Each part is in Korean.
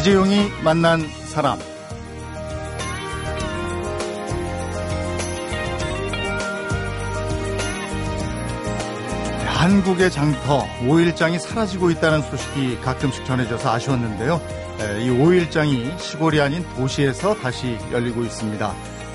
이재용이 만난 사람. 한국의 장터 5일장이 사라지고 있다는 소식이 가끔씩 전해져서 아쉬웠는데요. 이 5일장이 시골이 아닌 도시에서 다시 열리고 있습니다.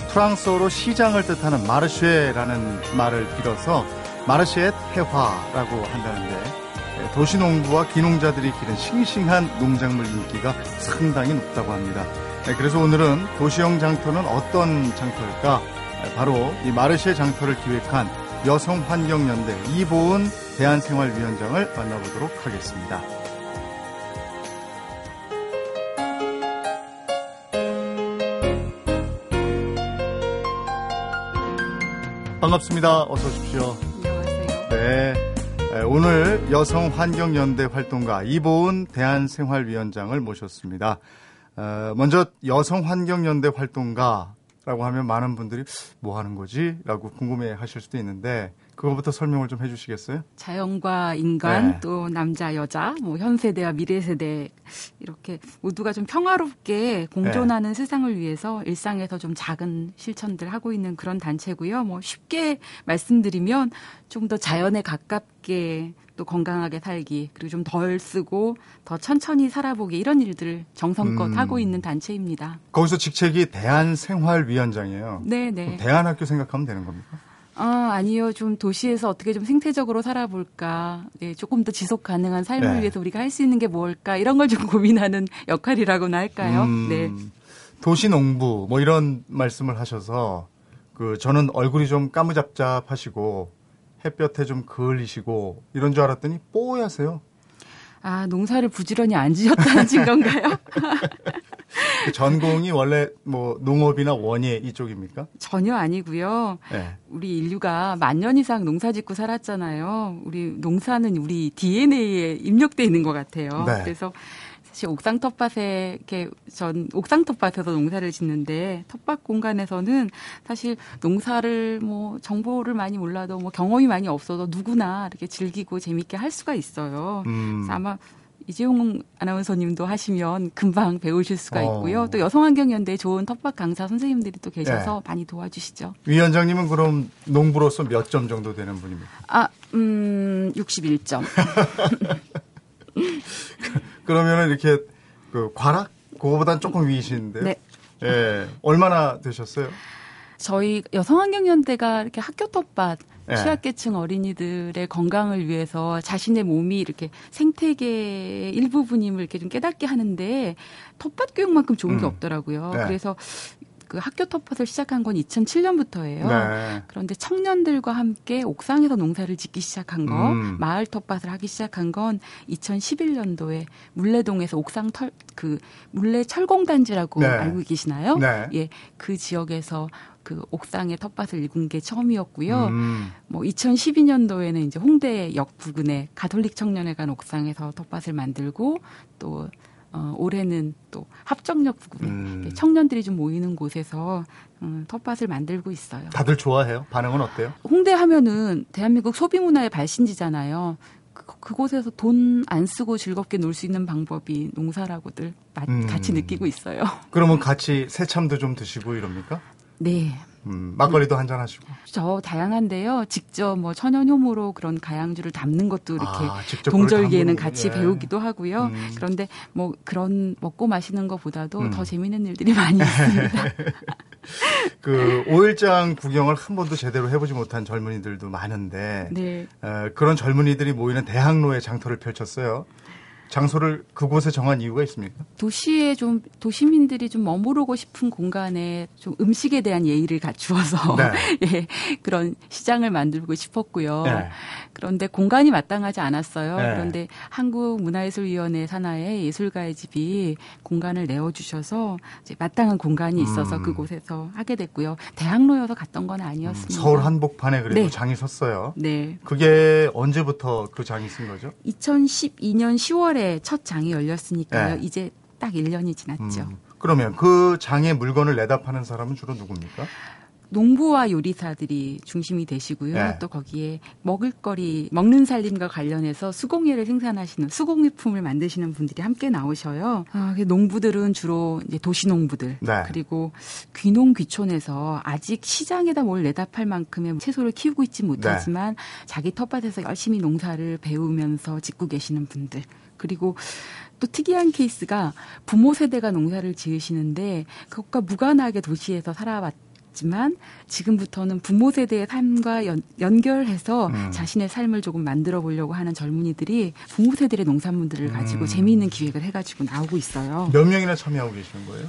프랑스어로 시장을 뜻하는 마르쉐라는 말을 빌어서 마르쉐의 태화라고 한다는데 도시농부와 기농자들이 기른 싱싱한 농작물 인기가 상당히 높다고 합니다. 네, 그래서 오늘은 도시형 장터는 어떤 장터일까? 네, 바로 이 마르쉐 장터를 기획한 여성환경연대 이보은 대한생활위원장을 만나보도록 하겠습니다. 반갑습니다. 어서 오십시오. 네. 오늘 여성환경연대 활동가 이보은 대한생활위원장을 모셨습니다. 어, 먼저 여성환경연대 활동가라고 하면 많은 분들이 뭐 하는 거지? 라고 궁금해 하실 수도 있는데 그거부터 설명을 좀 해주시겠어요? 자연과 인간, 네. 또 남자, 여자, 뭐 현 세대와 미래 세대 이렇게 모두가 좀 평화롭게 공존하는 네. 세상을 위해서 일상에서 좀 작은 실천들 하고 있는 그런 단체고요. 뭐 쉽게 말씀드리면 좀 더 자연에 가깝게 또 건강하게 살기 그리고 좀 덜 쓰고 더 천천히 살아보기 이런 일들을 정성껏 음. 하고 있는 단체입니다. 거기서 직책이 대한생활위원장이에요. 네 네. 대한학교 생각하면 되는 겁니까? 아, 아니요. 좀 도시에서 어떻게 좀 생태적으로 살아볼까. 네, 조금 더 지속 가능한 삶을 네. 위해서 우리가 할 수 있는 게 뭘까. 이런 걸 좀 고민하는 역할이라고나 할까요? 음, 네. 도시 농부 뭐 이런 말씀을 하셔서 그 저는 얼굴이 좀 까무잡잡하시고 햇볕에 좀 그을리시고 이런 줄 알았더니 뽀얗세요. 아, 농사를 부지런히 안 지었다는 증거인가요? 그 전공이 원래 뭐 농업이나 원예 이쪽입니까? 전혀 아니고요. 네. 우리 인류가 만 년 이상 농사 짓고 살았잖아요. 우리 농사는 우리 DNA에 입력돼 있는 것 같아요. 네. 그래서 사실 옥상 텃밭에 이렇게 전 옥상 텃밭에서 농사를 짓는데 텃밭 공간에서는 사실 농사를 뭐 정보를 많이 몰라도 뭐 경험이 많이 없어도 누구나 이렇게 즐기고 재밌게 할 수가 있어요. 음. 아마 이재용 아나운서님도 하시면 금방 배우실 수가 어. 있고요. 어. 또 여성환경연대 좋은 텃밭 강사 선생님들이 또 계셔서 네. 많이 도와주시죠. 위원장님은 그럼 농부로서 몇 점 정도 되는 분입니까? 아, 음, 61점. 그러면은 이렇게 그 과락 그거보단 조금 위이신데요. 네. 예. 얼마나 되셨어요? 저희 여성환경연대가 이렇게 학교 텃밭 네. 취약계층 어린이들의 건강을 위해서 자신의 몸이 이렇게 생태계의 일부분임을 이렇게 좀 깨닫게 하는데 텃밭 교육만큼 좋은 음. 게 없더라고요. 네. 그래서 그 학교 텃밭을 시작한 건 2007년부터예요. 네. 그런데 청년들과 함께 옥상에서 농사를 짓기 시작한 거, 음. 마을 텃밭을 하기 시작한 건 2011년도에 물레동에서 옥상 털, 그 물레 철공단지라고 네. 알고 계시나요? 네. 예, 그 지역에서 그 옥상에 텃밭을 읽은 게 처음이었고요. 음. 뭐 2012년도에는 이제 홍대 역 부근에 가톨릭 청년회관 옥상에서 텃밭을 만들고 또 어, 올해는 또 합정역 부근에 음. 청년들이 좀 모이는 곳에서 음, 텃밭을 만들고 있어요. 다들 좋아해요? 반응은 어때요? 홍대 하면은 대한민국 소비 문화의 발신지잖아요. 그, 곳에서 돈 안 쓰고 즐겁게 놀 수 있는 방법이 농사라고들 음. 같이 느끼고 있어요. 그러면 같이 새참도 좀 드시고 이럽니까? 네. 음, 막걸리도 한 잔 하시고. 저 다양한데요. 직접 뭐 천연효모로 그런 가양주를 담는 것도 이렇게 아, 동절기에는 같이 예. 배우기도 하고요. 음. 그런데 뭐 그런 먹고 마시는 것보다도 음. 더 재밌는 일들이 많이 있습니다. 그 오일장 구경을 한 번도 제대로 해보지 못한 젊은이들도 많은데 네. 어, 그런 젊은이들이 모이는 대학로에 장터를 펼쳤어요. 장소를 그곳에 정한 이유가 있습니까? 도시에 좀 도시민들이 좀 머무르고 싶은 공간에 좀 음식에 대한 예의를 갖추어서 네. 예, 그런 시장을 만들고 싶었고요. 네. 그런데 공간이 마땅하지 않았어요. 네. 그런데 한국문화예술위원회 산하에 예술가의 집이 공간을 내어주셔서 마땅한 공간이 있어서 음. 그곳에서 하게 됐고요. 대학로여서 갔던 건 아니었습니다. 음, 서울 한복판에 그래도 네. 장이 섰어요. 네. 그게 언제부터 그 장이 쓴 거죠? 2012년 10월 에 첫 장이 열렸으니까요. 네. 이제 딱 1년이 지났죠. 음. 그러면 그 장에 물건을 내다 파는 사람은 주로 누굽니까? 농부와 요리사들이 중심이 되시고요. 네. 또 거기에 먹을거리, 먹는 살림과 관련해서 수공예를 생산하시는 수공예품을 만드시는 분들이 함께 나오셔요. 아, 농부들은 주로 이제 도시 농부들 네. 그리고 귀농 귀촌에서 아직 시장에다 뭘 내다 팔 만큼의 채소를 키우고 있지 못하지만 네. 자기 텃밭에서 열심히 농사를 배우면서 짓고 계시는 분들 그리고 또 특이한 케이스가 부모 세대가 농사를 지으시는데 그것과 무관하게 도시에서 살아왔 지만 지금부터는 부모 세대의 삶과 연, 결해서 음. 자신의 삶을 조금 만들어 보려고 하는 젊은이들이 부모 세대의 농산물들을 가지고 음. 재미있는 기획을 해가지고 나오고 있어요. 몇 명이나 참여하고 계시는 거예요?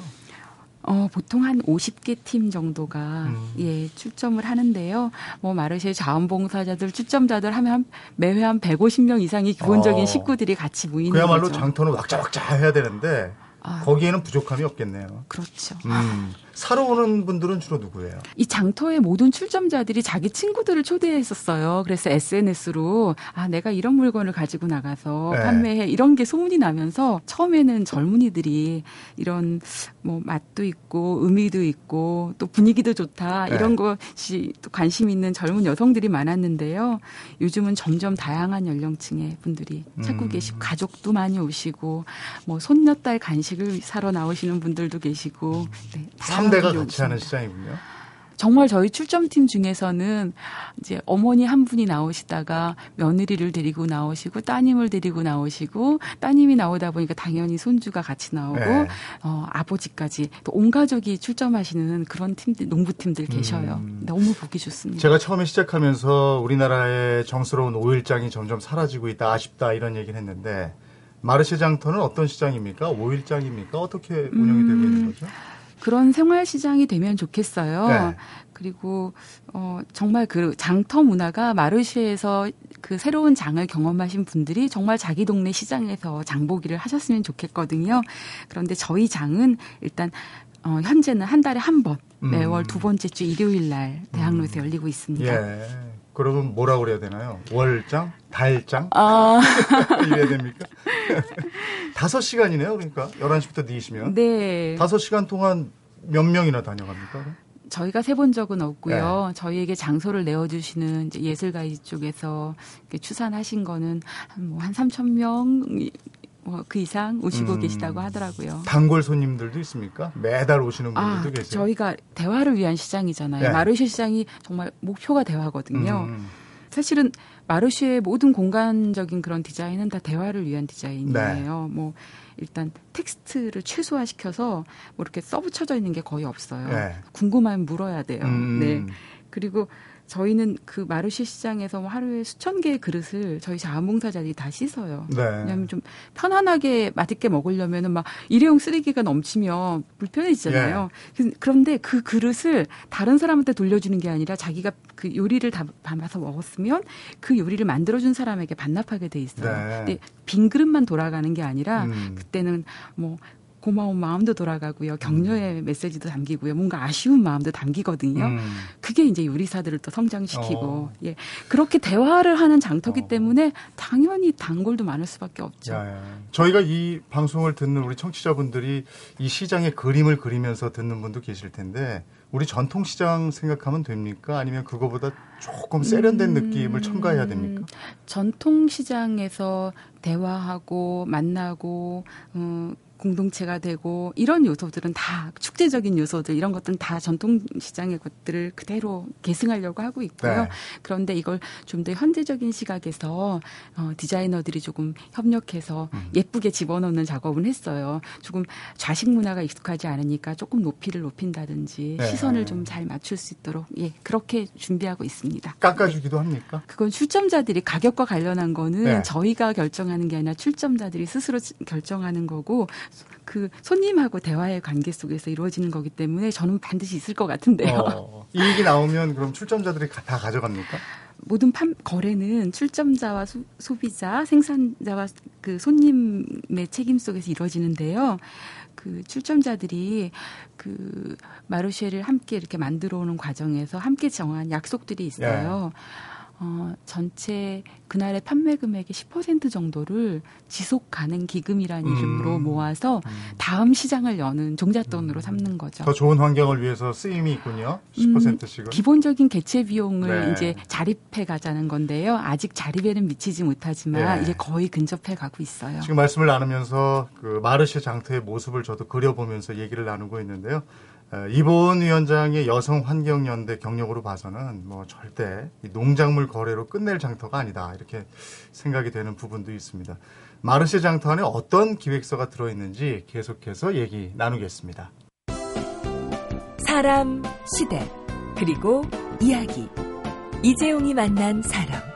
어, 보통 한 50개 팀 정도가 음. 예, 출점을 하는데요. 뭐 마르쉐 자원봉사자들, 출점자들 하면 한, 매회 한 150명 이상의 기본적인 어. 식구들이 같이 모이는 그야말로 거죠. 장터는 왁자왁자 해야 되는데 아. 거기에는 부족함이 없겠네요. 그렇죠. 음. 사러 오는 분들은 주로 누구예요? 이 장터의 모든 출점자들이 자기 친구들을 초대했었어요. 그래서 SNS로 아 내가 이런 물건을 가지고 나가서 네. 판매해 이런 게 소문이 나면서 처음에는 젊은이들이 이런 뭐 맛도 있고 의미도 있고 또 분위기도 좋다 네. 이런 것이 또 관심 있는 젊은 여성들이 많았는데요. 요즘은 점점 다양한 연령층의 분들이 찾고 음. 계시고 가족도 많이 오시고 뭐 손녀딸 간식 을 사러 나오시는 분들도 계시고 네, 3대가 같이 하는 시장이군요. 정말 저희 출점팀 중에서는 이제 어머니 한 분이 나오시다가 며느리를 데리고 나오시고 따님을 데리고 나오시고 따님이 나오다 보니까 당연히 손주가 같이 나오고 네. 어, 아버지까지 또 온 가족이 출점하시는 그런 팀들 농부팀들 계셔요. 음. 너무 보기 좋습니다. 제가 처음에 시작하면서 우리나라의 정스러운 오일장이 점점 사라지고 있다 아쉽다 이런 얘기를 했는데 마르쉐 장터는 어떤 시장입니까? 오일장입니까? 어떻게 운영이 되고 있는 음. 거죠? 그런 생활 시장이 되면 좋겠어요. 네. 그리고 어 정말 그 장터 문화가 마르쉐에서 그 새로운 장을 경험하신 분들이 정말 자기 동네 시장에서 장보기를 하셨으면 좋겠거든요. 그런데 저희 장은 일단 어 현재는 한 달에 한번 매월 음. 두 번째 주 일요일 날 대학로에서 음. 열리고 있습니다. 예. 그러면 뭐라 그래야 되나요? 월장? 달장? 아. 이래야 됩니까? 다섯 시간이네요. 그러니까 11시부터 4시면. 네. 다섯 시간 동안 몇 명이나 다녀갑니까? 저희가 세본 적은 없고요. 네. 저희에게 장소를 내어주시는 예술가이 쪽에서 추산하신 거는 뭐한 3천 명, 뭐그 이상 오시고 음, 계시다고 하더라고요. 단골 손님들도 있습니까? 매달 오시는 아, 분들도 아, 계세요. 저희가 대화를 위한 시장이잖아요. 네. 마르쉐 시장이 정말 목표가 대화거든요. 음. 사실은 마르쉐의 모든 공간적인 그런 디자인은 다 대화를 위한 디자인이에요. 네. 뭐 일단 텍스트를 최소화시켜서 뭐 이렇게 써 붙여져 있는 게 거의 없어요. 네. 궁금하면 물어야 돼요. 음. 네. 그리고 저희는 그 마르시 시장에서 뭐 하루에 수천 개의 그릇을 저희 자원봉사자들이 다 씻어요. 네. 왜냐하면 좀 편안하게 맛있게 먹으려면은 막 일회용 쓰레기가 넘치면 불편해지잖아요. 예. 그런데 그 그릇을 다른 사람한테 돌려주는 게 아니라 자기가 그 요리를 다 담아서 먹었으면 그 요리를 만들어준 사람에게 반납하게 돼 있어요. 네. 근데 빈 그릇만 돌아가는 게 아니라 음. 그때는 뭐 고마운 마음도 돌아가고요. 격려의 음. 메시지도 담기고요. 뭔가 아쉬운 마음도 담기거든요. 음. 그게 이제 요리사들을 또 성장시키고 어. 예. 그렇게 대화를 하는 장터기 어. 때문에 당연히 단골도 많을 수밖에 없죠. 야, 야. 저희가 이 방송을 듣는 우리 청취자분들이 이 시장의 그림을 그리면서 듣는 분도 계실 텐데 우리 전통 시장 생각하면 됩니까? 아니면 그거보다 조금 세련된 음, 느낌을 첨가해야 됩니까? 전통 시장에서 대화하고 만나고 음, 공동체가 되고 이런 요소들은 다 축제적인 요소들 이런 것들은 다 전통 시장의 것들을 그대로 계승하려고 하고 있고요. 네. 그런데 이걸 좀 더 현대적인 시각에서 어, 디자이너들이 조금 협력해서 음. 예쁘게 집어넣는 작업은 했어요. 조금 좌식 문화가 익숙하지 않으니까 조금 높이를 높인다든지 네. 시선을 좀 잘 맞출 수 있도록 예 그렇게 준비하고 있습니다. 깎아주기도 합니까? 그건 출점자들이 가격과 관련한 거는 네. 저희가 결정하는 게 아니라 출점자들이 스스로 결정하는 거고 그 손님하고 대화의 관계 속에서 이루어지는 거기 때문에 저는 반드시 있을 것 같은데요. 어, 이익이 나오면 그럼 출점자들이 다 가져갑니까? 모든 판, 거래는 출점자와 소, 소비자, 생산자와 그 손님의 책임 속에서 이루어지는데요. 그 출점자들이 그 마르쉐를 함께 이렇게 만들어 오는 과정에서 함께 정한 약속들이 있어요. 예. 어, 전체 그날의 판매 금액의 10% 정도를 지속 가능 기금이라는 음. 이름으로 모아서 음. 다음 시장을 여는 종잣돈으로 음. 삼는 거죠. 더 좋은 환경을 위해서 쓰임이 있군요. 10%씩은. 음, 기본적인 개체 비용을 네. 이제 자립해 가자는 건데요. 아직 자립에는 미치지 못하지만 네. 이제 거의 근접해 가고 있어요. 지금 말씀을 나누면서 그 마르쉐 장터의 모습을 저도 그려보면서 얘기를 나누고 있는데요. 이보은 위원장의 여성 환경연대 경력으로 봐서는 뭐 절대 농작물 거래로 끝낼 장터가 아니다 이렇게 생각이 되는 부분도 있습니다. 마르쉐 장터 안에 어떤 기획서가 들어있는지 계속해서 얘기 나누겠습니다. 사람, 시대, 그리고 이야기. 이재용이 만난 사람.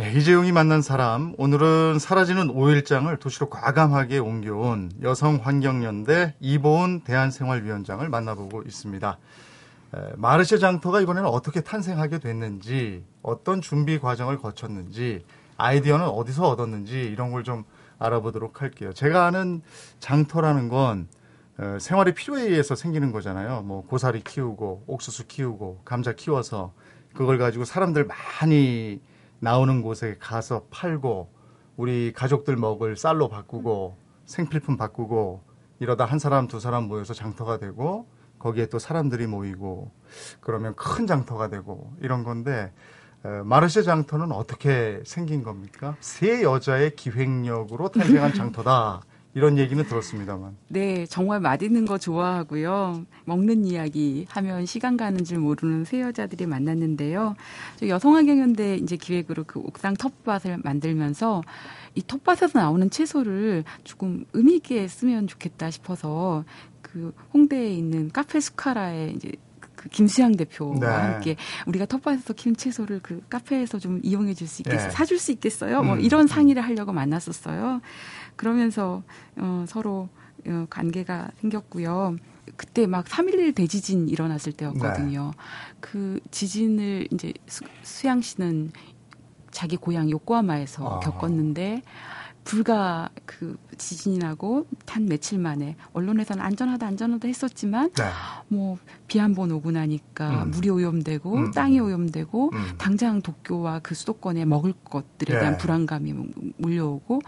이재용이 만난 사람 오늘은 사라지는 5일장을 도시로 과감하게 옮겨온 여성환경연대 이보은 대한생활위원장을 만나보고 있습니다. 마르쉐 장터가 이번에는 어떻게 탄생하게 됐는지 어떤 준비 과정을 거쳤는지 아이디어는 어디서 얻었는지 이런 걸 좀 알아보도록 할게요. 제가 아는 장터라는 건 생활의 필요에 의해서 생기는 거잖아요. 뭐 고사리 키우고 옥수수 키우고 감자 키워서 그걸 가지고 사람들 많이 나오는 곳에 가서 팔고 우리 가족들 먹을 쌀로 바꾸고 생필품 바꾸고 이러다 한 사람 두 사람 모여서 장터가 되고 거기에 또 사람들이 모이고 그러면 큰 장터가 되고 이런 건데 마르쉐 장터는 어떻게 생긴 겁니까? 세 여자의 기획력으로 탄생한 장터다. 이런 얘기는 들었습니다만. 네, 정말 맛있는 거 좋아하고요. 먹는 이야기 하면 시간 가는 줄 모르는 새 여자들이 만났는데요. 여성학경연대 이제 기획으로 그 옥상 텃밭을 만들면서 이 텃밭에서 나오는 채소를 조금 의미 있게 쓰면 좋겠다 싶어서 그 홍대에 있는 카페 스카라에 이제 그 김수양 대표와 네. 함께 우리가 텃밭에서 키운 채소를 그 카페에서 좀 이용해 줄 수 있겠어요? 네. 사줄 수 있겠어요? 뭐 음. 뭐 이런 상의를 하려고 만났었어요. 그러면서 어, 서로 어, 관계가 생겼고요. 그때 막 3.11 대지진 일어났을 때였거든요. 네. 그 지진을 이제 수, 수양 씨는 자기 고향 요코하마에서 아. 겪었는데 불과 그 지진이 나고 단 며칠 만에 언론에서는 안전하다 안전하다 했었지만 네. 뭐 비 한 번 오고 나니까 음. 물이 오염되고 음. 땅이 오염되고 음. 당장 도쿄와 그 수도권에 먹을 것들에 네. 대한 불안감이 몰려오고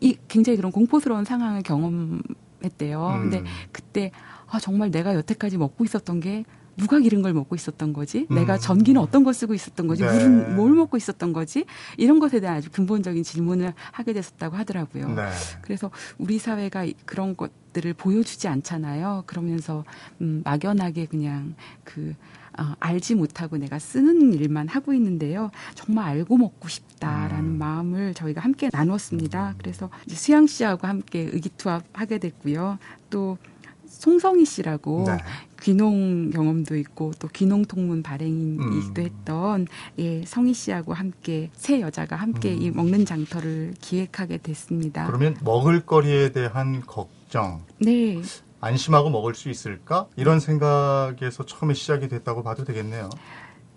이 굉장히 그런 공포스러운 상황을 경험했대요. 음. 근데 그때 아 정말 내가 여태까지 먹고 있었던 게 누가 기른 걸 먹고 있었던 거지? 음. 내가 전기는 어떤 걸 쓰고 있었던 거지? 네. 물은 뭘 먹고 있었던 거지? 이런 것에 대한 아주 근본적인 질문을 하게 됐었다고 하더라고요. 네. 그래서 우리 사회가 그런 것들을 보여주지 않잖아요. 그러면서 음, 막연하게 그냥 그 어, 알지 못하고 내가 쓰는 일만 하고 있는데요. 정말 알고 먹고 싶다라는 음. 마음을 저희가 함께 나눴습니다. 그래서 수양 씨하고 함께 의기투합하게 됐고요. 또 송성희 씨라고 네. 귀농 경험도 있고 또 귀농 통문 발행이기도 음. 했던 예, 성희 씨하고 함께 세 여자가 함께 음. 이 먹는 장터를 기획하게 됐습니다. 그러면 먹을거리에 대한 걱정. 네. 안심하고 먹을 수 있을까? 이런 생각에서 처음에 시작이 됐다고 봐도 되겠네요.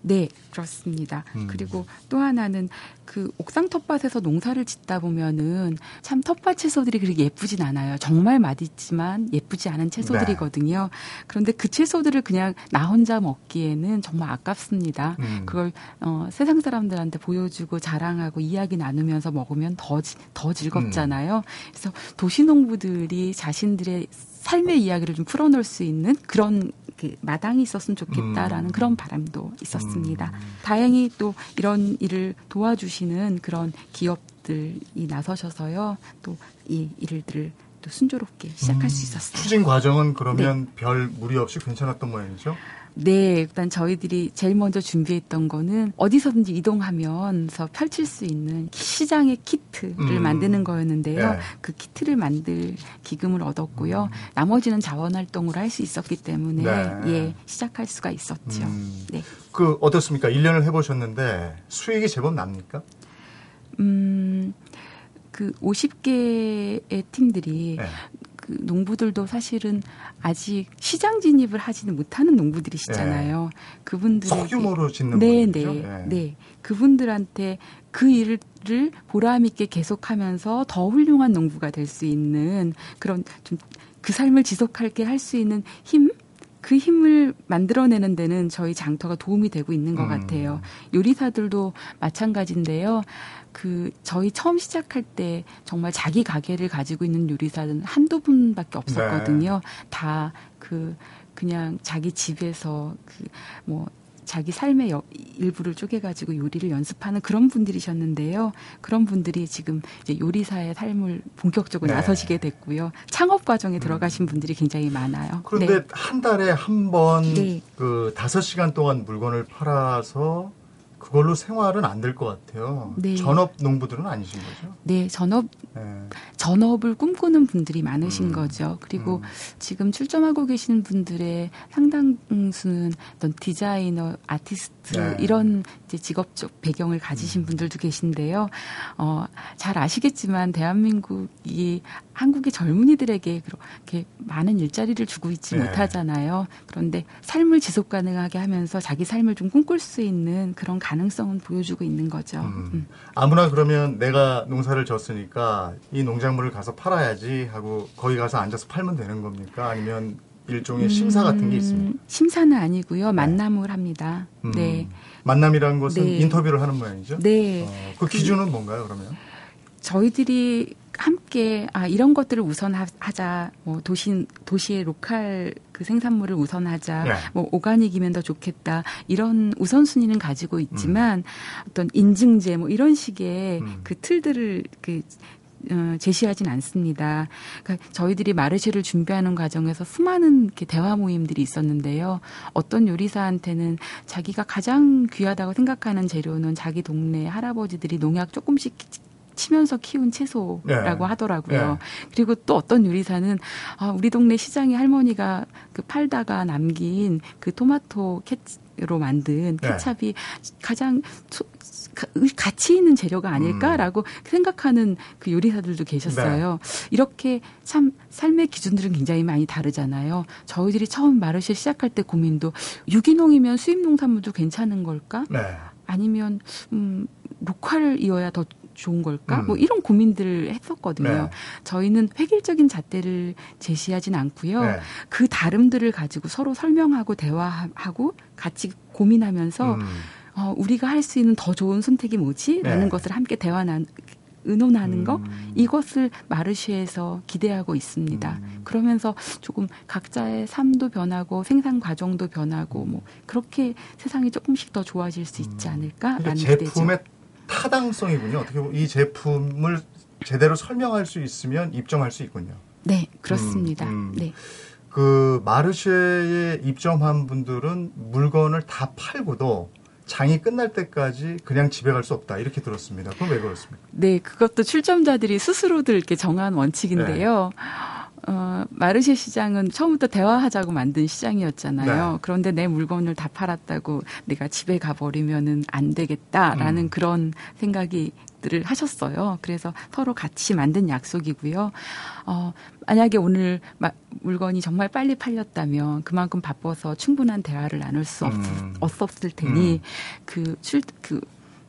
네, 그렇습니다. 음. 그리고 또 하나는 그 옥상 텃밭에서 농사를 짓다 보면은 참 텃밭 채소들이 그렇게 예쁘진 않아요. 정말 맛있지만 예쁘지 않은 채소들이거든요. 네. 그런데 그 채소들을 그냥 나 혼자 먹기에는 정말 아깝습니다. 음. 그걸 어, 세상 사람들한테 보여주고 자랑하고 이야기 나누면서 먹으면 더, 더 즐겁잖아요. 음. 그래서 도시 농부들이 자신들의 삶의 이야기를 좀 풀어놓을 수 있는 그런 그 마당이 있었으면 좋겠다라는 음. 그런 바람도 있었습니다. 음. 다행히 또 이런 일을 도와주시는 그런 기업들이 나서셔서요. 또 이 일들을 또 순조롭게 시작할 음. 수 있었어요. 추진 과정은 그러면 네. 별 무리 없이 괜찮았던 모양이죠? 네, 일단 저희들이 제일 먼저 준비했던 거는 어디서든지 이동하면서 펼칠 수 있는 시장의 키트를 음. 만드는 거였는데요. 네. 그 키트를 만들 기금을 얻었고요. 음. 나머지는 자원 활동으로 할 수 있었기 때문에 네. 예, 시작할 수가 있었죠. 음. 네. 그 어떻습니까? 1년을 해 보셨는데 수익이 제법 납니까? 음. 그 50개의 팀들이 네. 그 농부들도 사실은 아직 시장 진입을 하지는 못하는 농부들이시잖아요. 네. 그분들 소규모로 짓는 네, 네, 네, 네. 그분들한테 그 일을 보람 있게 계속하면서 더 훌륭한 농부가 될 수 있는 그런 좀 그 삶을 지속하게 할 수 있는 힘 그 힘을 만들어내는 데는 저희 장터가 도움이 되고 있는 것 음. 같아요. 요리사들도 마찬가지인데요. 그 저희 처음 시작할 때 정말 자기 가게를 가지고 있는 요리사는 한두 분밖에 없었거든요. 네. 다그 그냥 자기 집에서 그 뭐 자기 삶의 일부를 쪼개가지고 요리를 연습하는 그런 분들이셨는데요. 그런 분들이 지금 이제 요리사의 삶을 본격적으로 네. 나서시게 됐고요. 창업 과정에 들어가신 음. 분들이 굉장히 많아요. 그런데 네. 한 달에 한 번그 네. 다섯 시간 동안 물건을 팔아서 그걸로 생활은 안 될 것 같아요. 네. 전업 농부들은 아니신 거죠? 네, 전업 네. 전업을 꿈꾸는 분들이 많으신 음. 거죠. 그리고 음. 지금 출점하고 계시는 분들의 상당수는 어떤 디자이너, 아티스트 네. 이런 이제 직업적 배경을 가지신 음. 분들도 계신데요. 어, 잘 아시겠지만 대한민국이 한국의 젊은이들에게 그렇게 많은 일자리를 주고 있지 네. 못하잖아요. 그런데 삶을 지속 가능하게 하면서 자기 삶을 좀 꿈꿀 수 있는 그런 가능성은 보여주고 있는 거죠. 음. 음. 아무나 그러면 내가 농사를 졌으니까 이 농작물을 가서 팔아야지 하고 거기 가서 앉아서 팔면 되는 겁니까? 아니면 일종의 심사 같은 게 있습니까? 음, 심사는 아니고요. 네. 만남을 합니다. 음. 네. 만남이라는 것은 네. 인터뷰를 하는 모양이죠? 네. 어, 그 기준은 뭔가요, 그러면? 저희들이 함께 아 이런 것들을 우선하자 뭐 도시 도시의 로컬 그 생산물을 우선하자 네. 뭐 오가닉이면 더 좋겠다 이런 우선순위는 가지고 있지만 음. 어떤 인증제 뭐 이런 식의 음. 그 틀들을 그 어, 제시하진 않습니다. 그러니까 저희들이 마르쉐를 준비하는 과정에서 수많은 대화 모임들이 있었는데요. 어떤 요리사한테는 자기가 가장 귀하다고 생각하는 재료는 자기 동네 할아버지들이 농약 조금씩 치면서 키운 채소라고 네. 하더라고요. 네. 그리고 또 어떤 요리사는 아, 우리 동네 시장에 할머니가 그 팔다가 남긴 그 토마토 캣 로 만든 네. 케찹이 가장 소, 가치 있는 재료가 아닐까라고 음. 생각하는 그 요리사들도 계셨어요. 네. 이렇게 참 삶의 기준들은 굉장히 많이 다르잖아요. 저희들이 처음 마르쉐 시작할 때 고민도 유기농이면 수입 농산물도 괜찮은 걸까? 네. 아니면 음 로컬이어야 더 좋은 걸까? 음. 뭐 이런 고민들을 했었거든요. 네. 저희는 획일적인 잣대를 제시하진 않고요. 네. 그 다름들을 가지고 서로 설명하고 대화하고 같이 고민하면서 음. 어, 우리가 할 수 있는 더 좋은 선택이 뭐지? 라는 네. 것을 함께 대화 난 의논하는 거 음. 이것을 마르시에서 기대하고 있습니다. 음. 그러면서 조금 각자의 삶도 변하고 생산 과정도 변하고 뭐 그렇게 세상이 조금씩 더 좋아질 수 있지 음. 않을까라는 그러니까 제품의 기대죠. 타당성이군요. 어떻게 보면 이 제품을 제대로 설명할 수 있으면 입점할 수 있군요. 네, 그렇습니다. 음, 음. 네. 그 마르쉐에 입점한 분들은 물건을 다 팔고도 장이 끝날 때까지 그냥 집에 갈 수 없다 이렇게 들었습니다. 그럼 왜 그렇습니까? 네, 그것도 출점자들이 스스로들 이렇게 정한 원칙인데요. 네. 어, 마르쉐 시장은 처음부터 대화하자고 만든 시장이었잖아요. 네. 그런데 내 물건을 다 팔았다고 내가 집에 가버리면은 안 되겠다라는 음. 그런 생각이 들을 하셨어요. 그래서 서로 같이 만든 약속이고요. 어, 만약에 오늘 마, 물건이 정말 빨리 팔렸다면 그만큼 바빠서 충분한 대화를 나눌 수 없, 음. 없었을 테니 음. 그 출, 그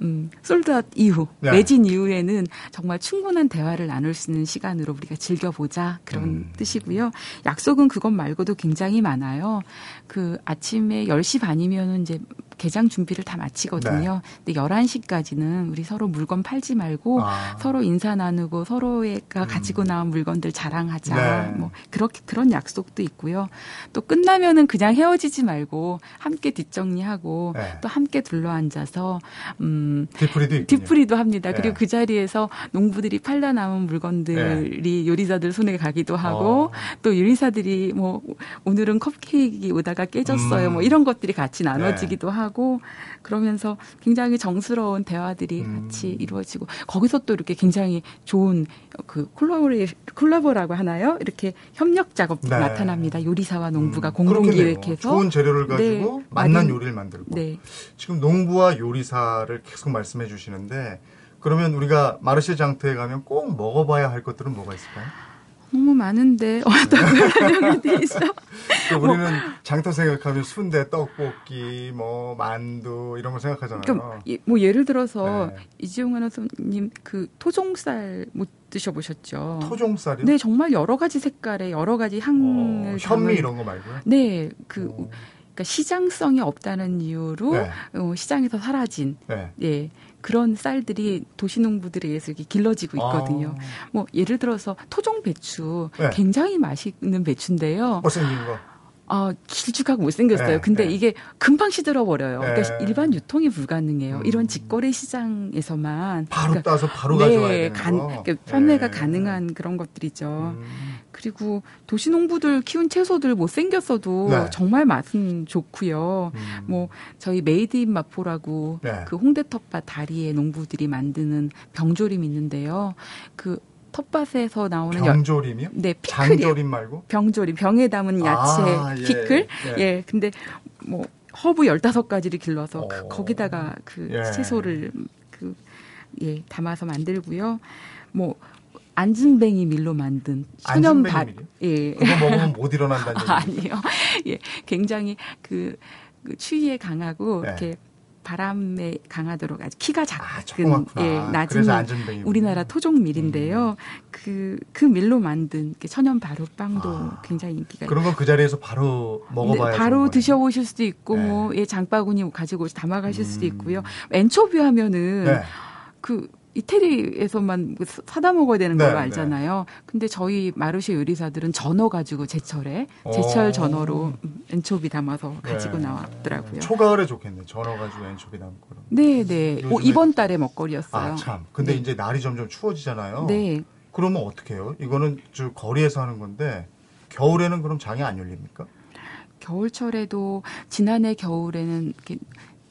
음, 솔드아웃 이후, 네. 매진 이후에는 정말 충분한 대화를 나눌 수 있는 시간으로 우리가 즐겨보자. 그런 음. 뜻이고요. 약속은 그것 말고도 굉장히 많아요. 그 아침에 10시 반이면 이제 개장 준비를 다 마치거든요. 네. 근데 11시까지는 우리 서로 물건 팔지 말고 아. 서로 인사 나누고 서로가 음. 가지고 나온 물건들 자랑하자. 네. 뭐 그렇게 그런 약속도 있고요. 또 끝나면은 그냥 헤어지지 말고 함께 뒷정리하고 네. 또 함께 둘러앉아서 음 뒤풀이도 뒤풀이도 합니다. 그리고 네. 그 자리에서 농부들이 팔다 남은 물건들이 네. 요리사들 손에 가기도 하고 어. 또 요리사들이 뭐 오늘은 컵케이크 오다가 깨졌어요. 뭐 음. 뭐 이런 것들이 같이 나눠지기도 하고 하고 그러면서 굉장히 정스러운 대화들이 음. 같이 이루어지고 거기서 또 이렇게 굉장히 좋은 그 콜라보레 콜라보라고 하나요? 이렇게 협력 작업도 네. 나타납니다. 요리사와 농부가 음. 공동 기획해서 좋은 재료를 가지고 네. 만난 요리를 만들고 네. 지금 농부와 요리사를 계속 말씀해 주시는데 그러면 우리가 마르쉐 장터에 가면 꼭 먹어봐야 할 것들은 뭐가 있을까요? 너무 많은데 어떤 설명을 드리죠? 우리는 뭐, 장터 생각하면 순대, 떡볶이, 뭐 만두 이런 거 생각하잖아요. 그러니까 뭐 예를 들어서 네. 이지용 아나운서님 그 토종쌀 못 드셔보셨죠? 토종쌀이요? 네, 정말 여러 가지 색깔의 여러 가지 향을 어, 현미 이런 거 말고요? 네, 그 어. 그러니까 시장성이 없다는 이유로 네. 어, 시장에서 사라진 네. 예. 그런 쌀들이 도시농부들에 의해서 이렇게 길러지고 있거든요. 아. 뭐 예를 들어서 토종 배추 네. 굉장히 맛있는 배추인데요. 못생긴 거. 아, 길쭉하고 못생겼어요. 네, 근데 네. 이게 금방 시들어 버려요. 그러니까 네. 일반 유통이 불가능해요. 음. 이런 직거래 시장에서만 바로 그러니까, 따서 바로 가져와야 되는 간, 그러니까 판매가 네. 가능한 그런 것들이죠. 음. 그리고 도시 농부들 키운 채소들 못 생겼어도 네. 정말 맛은 좋고요. 음. 뭐 저희 made in 마포라고 네. 그 홍대 텃밭 다리에 농부들이 만드는 병조림 있는데요. 그 텃밭에서 나오는 병조림이요? 여, 네, 피클 장조림 말고 병조림 병에 담은 야채 아, 예, 피클. 예. 예. 근데 뭐 허브 15가지를 길러서 어. 그, 거기다가 그 예. 채소를 그 예, 담아서 만들고요. 뭐 앉은뱅이 밀로 만든 천연 빵. 예. 그거 먹으면 못 일어난다는 얘기. 아니요. 예. 굉장히 그, 그 추위에 강하고 네. 이렇게 바람에 강하도록 아주 키가 작은 아, 예, 낮은 우리나라 토종 밀인데요. 그그 음. 그 밀로 만든 천연 바로빵도 아, 굉장히 인기가 그런 건그 자리에서 바로 먹어봐야 네, 바로 드셔보실 수도 있고 네. 뭐 예, 장바구니 가지고 담아가실 음. 수도 있고요. 엔초비 하면은 네. 그 이태리에서만 뭐 사다 먹어야 되는 걸 네, 알잖아요. 네. 근데 저희 마르쉐 요리사들은 전어 가지고 제철에 제철 전어로 엔초비 담아서 가지고 네. 나왔더라고요. 초가을에 좋겠네. 전어 가지고 엔초비 담은 거로. 네, 네. 오, 이번 달에 먹거리였어요. 아, 참. 근데 네. 이제 날이 점점 추워지잖아요. 네. 그러면 어떻게 해요? 이거는 저 거리에서 하는 건데 겨울에는 그럼 장이 안 열립니까? 겨울철에도 지난해 겨울에는 이렇게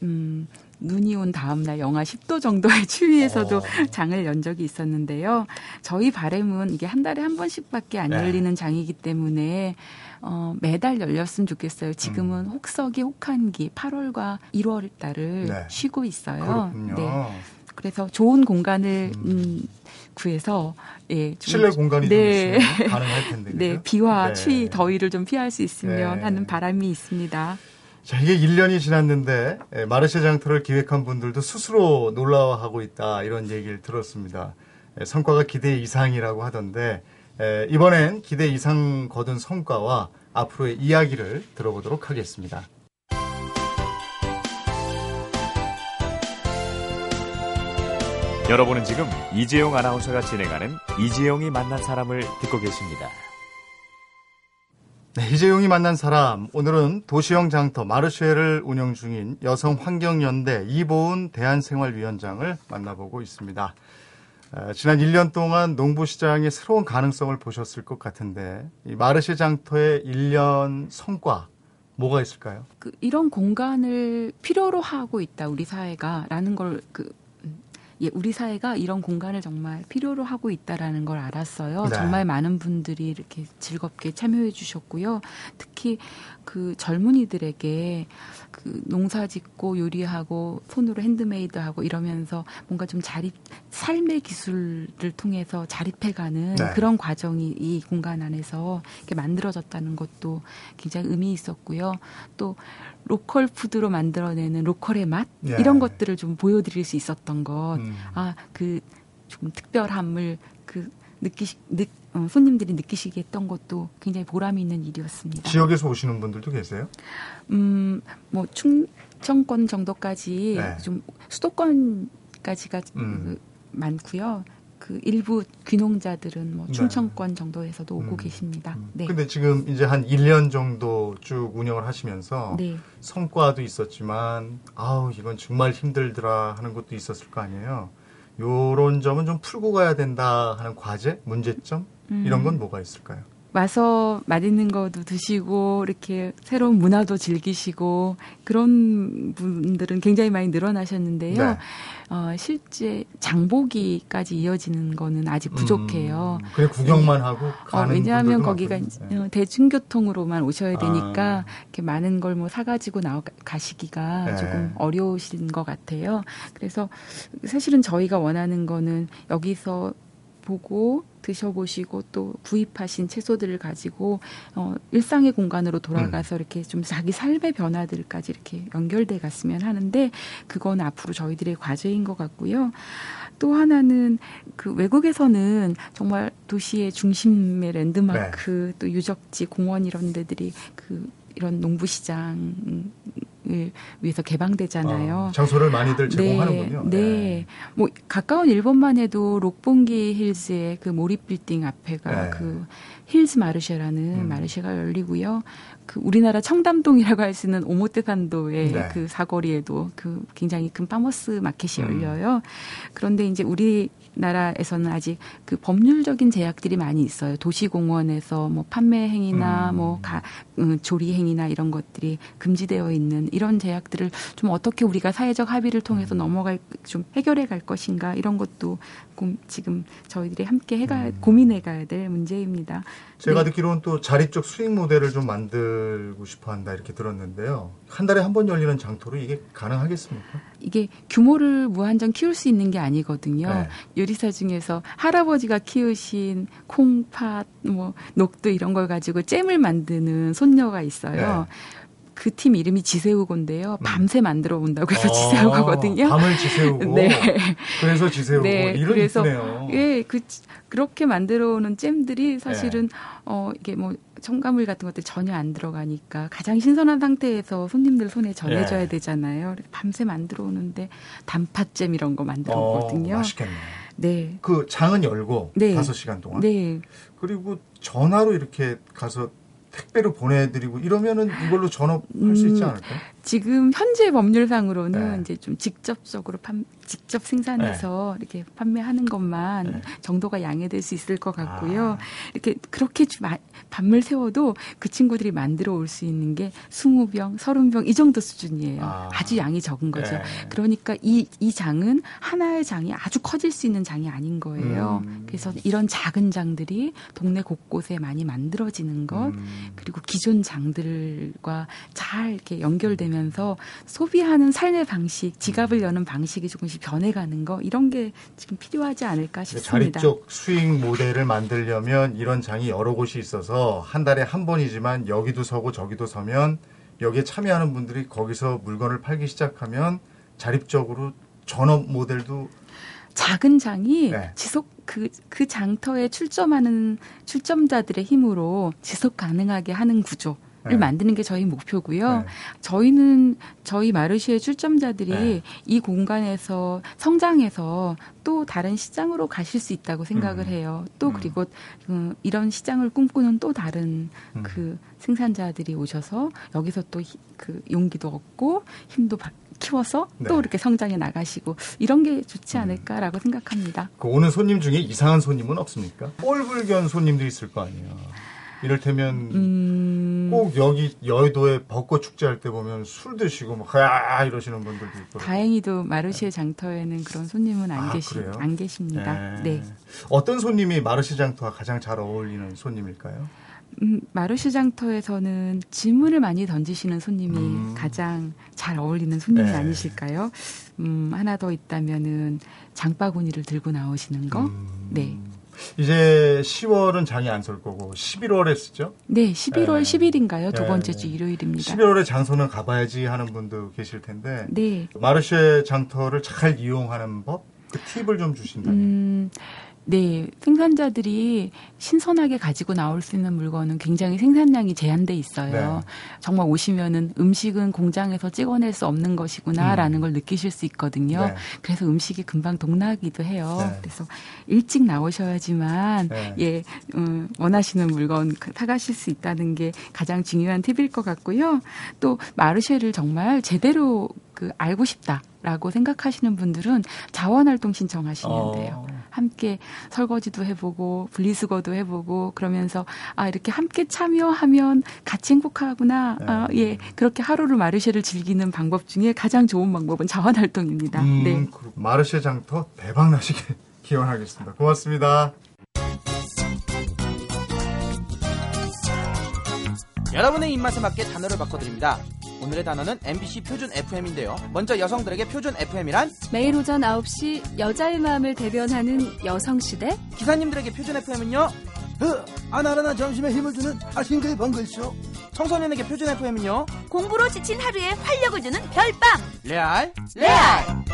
음 눈이 온 다음날 영하 10도 정도의 추위에서도 어. 장을 연 적이 있었는데요. 저희 바램은 이게 한 달에 한 번씩밖에 안 네. 열리는 장이기 때문에 어, 매달 열렸으면 좋겠어요. 지금은 음. 혹서기 혹한기 8월과 1월 달을 네. 쉬고 있어요. 그렇군요. 네. 그래서 좋은 공간을 음. 음 구해서 예 실내 공간이 네. 좀 가능할 텐데. 네, 비와 네. 추위, 더위를 좀 피할 수 있으면 네. 하는 바람이 있습니다. 자, 이게 1년이 지났는데 예, 마르쉐 장터를 기획한 분들도 스스로 놀라워하고 있다 이런 얘기를 들었습니다. 예, 성과가 기대 이상이라고 하던데 예, 이번엔 기대 이상 거둔 성과와 앞으로의 이야기를 들어보도록 하겠습니다. 여러분은 지금 이재용 아나운서가 진행하는 이재용이 만난 사람을 듣고 계십니다. 네, 이재용이 만난 사람 오늘은 도시형 장터 마르쉐를 운영 중인 여성환경연대 이보은 대한생활위원장을 만나보고 있습니다. 지난 1년 동안 농부시장의 새로운 가능성을 보셨을 것 같은데 이 마르쉐 장터의 1년 성과 뭐가 있을까요? 그 이런 공간을 필요로 하고 있다 우리 사회가라는 걸그 예, 우리 사회가 이런 공간을 정말 필요로 하고 있다라는 걸 알았어요. 네. 정말 많은 분들이 이렇게 즐겁게 참여해 주셨고요. 특히 그 젊은이들에게 그 농사 짓고 요리하고 손으로 핸드메이드 하고 이러면서 뭔가 좀 자립 삶의 기술을 통해서 자립해가는 네. 그런 과정이 이 공간 안에서 이렇게 만들어졌다는 것도 굉장히 의미 있었고요. 또 로컬 푸드로 만들어내는 로컬의 맛 예. 이런 것들을 좀 보여드릴 수 있었던 것, 음. 아 그 좀 특별함을 그 느끼시 느, 어, 손님들이 느끼시게 했던 것도 굉장히 보람 있는 일이었습니다. 지역에서 오시는 분들도 계세요? 음, 뭐 충청권 정도까지 네. 좀 수도권까지가 음. 많고요. 그 일부 귀농자들은 뭐 네. 충청권 네. 정도에서도 오고 음. 계십니다. 음. 네. 근데 지금 이제 한 1년 정도 쭉 운영을 하시면서 네. 성과도 있었지만 아우 이건 정말 힘들더라 하는 것도 있었을 거 아니에요. 요런 점은 좀 풀고 가야 된다 하는 과제, 문제점 음. 이런 건 뭐가 있을까요? 와서 맛있는 것도 드시고 이렇게 새로운 문화도 즐기시고 그런 분들은 굉장히 많이 늘어나셨는데요. 네. 어, 실제 장보기까지 이어지는 거는 아직 부족해요. 음, 그래 구경만 네. 하고 어, 왜냐하면 거기가 네. 어, 대중교통으로만 오셔야 되니까 아. 이렇게 많은 걸 뭐 사가지고 나와 가시기가 네. 조금 어려우신 것 같아요. 그래서 사실은 저희가 원하는 거는 여기서 보고 드셔보시고 또 구입하신 채소들을 가지고 어, 일상의 공간으로 돌아가서 음. 이렇게 좀 자기 삶의 변화들까지 이렇게 연결돼 갔으면 하는데 그건 앞으로 저희들의 과제인 것 같고요. 또 하나는 그 외국에서는 정말 도시의 중심의 랜드마크 네. 또 유적지 공원 이런 데들이 그 이런 농부시장 위해서 개방되잖아요. 어, 장소를 많이들 네, 제공하는군요. 네, 네. 뭐 가까운 일본만 해도 롯폰기 힐즈의 그 모리 빌딩 앞에가 네. 그 힐즈 마르쉐라는 음. 마르쉐가 열리고요. 그 우리나라 청담동이라고 할 수 있는 오모테산도의 네. 그 사거리에도 그 굉장히 큰 파머스 마켓이 음. 열려요. 그런데 이제 우리 나라에서는 아직 그 법률적인 제약들이 많이 있어요. 도시공원에서 뭐 판매 행위나 음. 뭐 가, 음, 조리 행위나 이런 것들이 금지되어 있는 이런 제약들을 좀 어떻게 우리가 사회적 합의를 통해서 음. 넘어갈 좀 해결해 갈 것인가 이런 것도 지금 저희들이 함께 해가 음. 고민해 가야 될 문제입니다. 제가 네. 듣기로는 또 자립 적 수익 모델을 좀 만들고 싶어 한다 이렇게 들었는데요. 한 달에 한 번 열리는 장터로 이게 가능하겠습니까? 이게 규모를 무한정 키울 수 있는 게 아니거든요. 네. 요리사 중에서 할아버지가 키우신 콩팥, 뭐 녹두 이런 걸 가지고 잼을 만드는 손녀가 있어요. 네. 그 팀 이름이 지새우고인데요. 음. 밤새 만들어 본다고 해서 아, 지새우거든요. 밤을 지새우고. 네. 그래서 지새우고. 네. 이런 그래서 이쁘네요. 예, 그 그렇게 만들어 오는 잼들이 사실은 네. 어 이게 뭐 첨가물 같은 것들 전혀 안 들어가니까 가장 신선한 상태에서 손님들 손에 전해져야 네. 되잖아요. 밤새 만들어 오는데 단팥잼 이런 거 만들어 어, 오거든요. 어, 맛있겠네. 네. 그 장은 열고 네. 5시간 동안. 네. 그리고 전화로 이렇게 가서 택배로 보내드리고 이러면은 이걸로 전업할 수 있지 음, 않을까요? 지금 현재 법률상으로는 네. 이제 좀 직접적으로 판, 직접 생산해서 네. 이렇게 판매하는 것만 네. 정도가 양해될 수 있을 것 같고요. 아. 이렇게 그렇게 밤을 세워도 그 친구들이 만들어 올 수 있는 게 20병, 30병 이 정도 수준이에요. 아. 주 양이 적은 거죠. 네. 그러니까 이, 이 장은 하나의 장이 아주 커질 수 있는 장이 아닌 거예요. 음. 그래서 이런 작은 장들이 동네 곳곳에 많이 만들어지는 것, 음. 그리고 기존 장들과 잘 이렇게 연결되면 되면서 소비하는 삶의 방식, 지갑을 여는 방식이 조금씩 변해가는 거 이런 게 지금 필요하지 않을까 싶습니다. 자립적 수익 모델을 만들려면 이런 장이 여러 곳이 있어서 한 달에 한 번이지만 여기도 서고 저기도 서면 여기에 참여하는 분들이 거기서 물건을 팔기 시작하면 자립적으로 전업 모델도 작은 장이 네. 지속 그, 그 장터에 출점하는 출점자들의 힘으로 지속 가능하게 하는 구조. 네. 만드는 게 저희 목표고요. 네. 저희는 저희 마르시의 출점자들이 네. 이 공간에서 성장해서 또 다른 시장으로 가실 수 있다고 생각을 음. 해요. 또 음. 그리고 음, 이런 시장을 꿈꾸는 또 다른 음. 그 생산자들이 오셔서 여기서 또 그 용기도 얻고 힘도 받 키워서 네. 또 이렇게 성장해 나가시고 이런 게 좋지 음. 않을까라고 생각합니다. 그 오는 손님 중에 이상한 손님은 없습니까? 꼴불견 손님도 있을 거 아니에요. 이를테면 음... 꼭 여기 여의도에 벚꽃 축제할 때 보면 술 드시고 막 아, 이러시는 분들도 있고 다행히도 마르시의 장터에는 그런 손님은 안 아, 계시 안 계십니다. 네. 네. 어떤 손님이 마르시 장터와 가장 잘 어울리는 손님일까요? 음, 마르시 장터에서는 질문을 많이 던지시는 손님이 음. 가장 잘 어울리는 손님이 네. 아니실까요? 음, 하나 더 있다면은 장바구니를 들고 나오시는 거. 음. 네. 이제 10월은 장이 안 설 거고 11월에 쓰죠? 네, 11월 네. 10일인가요? 두 번째 주 일요일입니다. 11월에 장소는 가봐야지 하는 분도 계실 텐데 네. 마르쉐 장터를 잘 이용하는 법, 그 팁을 좀 주신다면. 음, 네, 생산자들이 신선하게 가지고 나올 수 있는 물건은 굉장히 생산량이 제한돼 있어요. 네. 정말 오시면은 음식은 공장에서 찍어낼 수 없는 것이구나라는 음. 걸 느끼실 수 있거든요. 네. 그래서 음식이 금방 동나기도 해요. 네. 그래서 일찍 나오셔야지만 네. 예 음, 원하시는 물건 사가실 수 있다는 게 가장 중요한 팁일 것 같고요. 또 마르쉐를 정말 제대로 그 알고 싶다라고 생각하시는 분들은 자원활동 신청하시면 돼요. 어. 함께 설거지도 해보고 분리수거도 해보고 그러면서 아 이렇게 함께 참여하면 같이 행복하구나. 네. 아, 예 그렇게 하루를 마르쉐를 즐기는 방법 중에 가장 좋은 방법은 자원활동입니다. 음, 네. 마르쉐 장터 대박 나시길 기원하겠습니다. 고맙습니다. 여러분의 입맛에 맞게 단어를 바꿔드립니다. 오늘의 단어는 MBC 표준 FM인데요. 먼저 여성들에게 표준 FM이란 매일 오전 9시 여자의 마음을 대변하는 여성시대 기사님들에게 표준 FM은요. 아나라나 점심에 힘을 주는 아싱크의 번글쇼 청소년에게 표준 FM은요. 공부로 지친 하루에 활력을 주는 별밤 레알 레알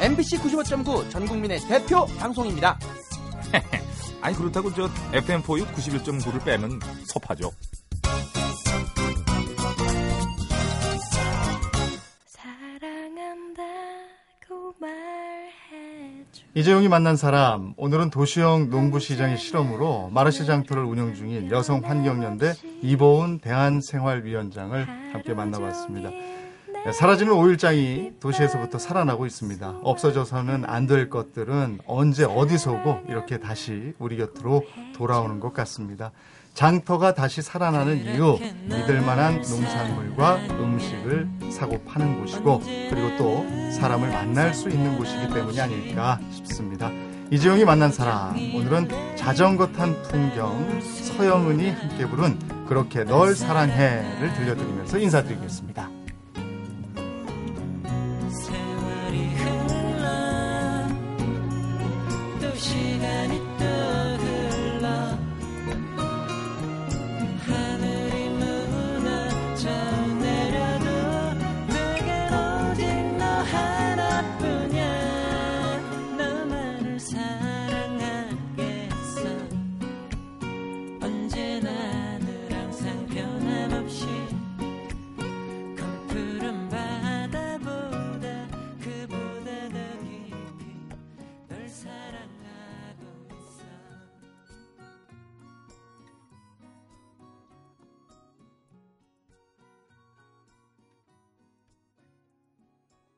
MBC 95.9 전국민의 대표 방송입니다. 아니 그렇다고 저 FM4U 91.9를 빼면 섭하죠. 이재용이 만난 사람 오늘은 도시형 농부시장의 실험으로 마르시 장터를 운영 중인 여성환경연대 이보은 대한생활위원장을 함께 만나봤습니다. 네, 사라지는 오일장이 도시에서부터 살아나고 있습니다. 없어져서는 안 될 것들은 언제 어디서고 이렇게 다시 우리 곁으로 돌아오는 것 같습니다. 장터가 다시 살아나는 이유 믿을 만한 농산물과 음식을 사고 파는 곳이고 그리고 또 사람을 만날 수 있는 곳이기 때문이 아닐까 싶습니다. 이재용이 만난 사람 오늘은 자전거 탄 풍경 서영은이 함께 부른 그렇게 널 사랑해를 들려드리면서 인사드리겠습니다.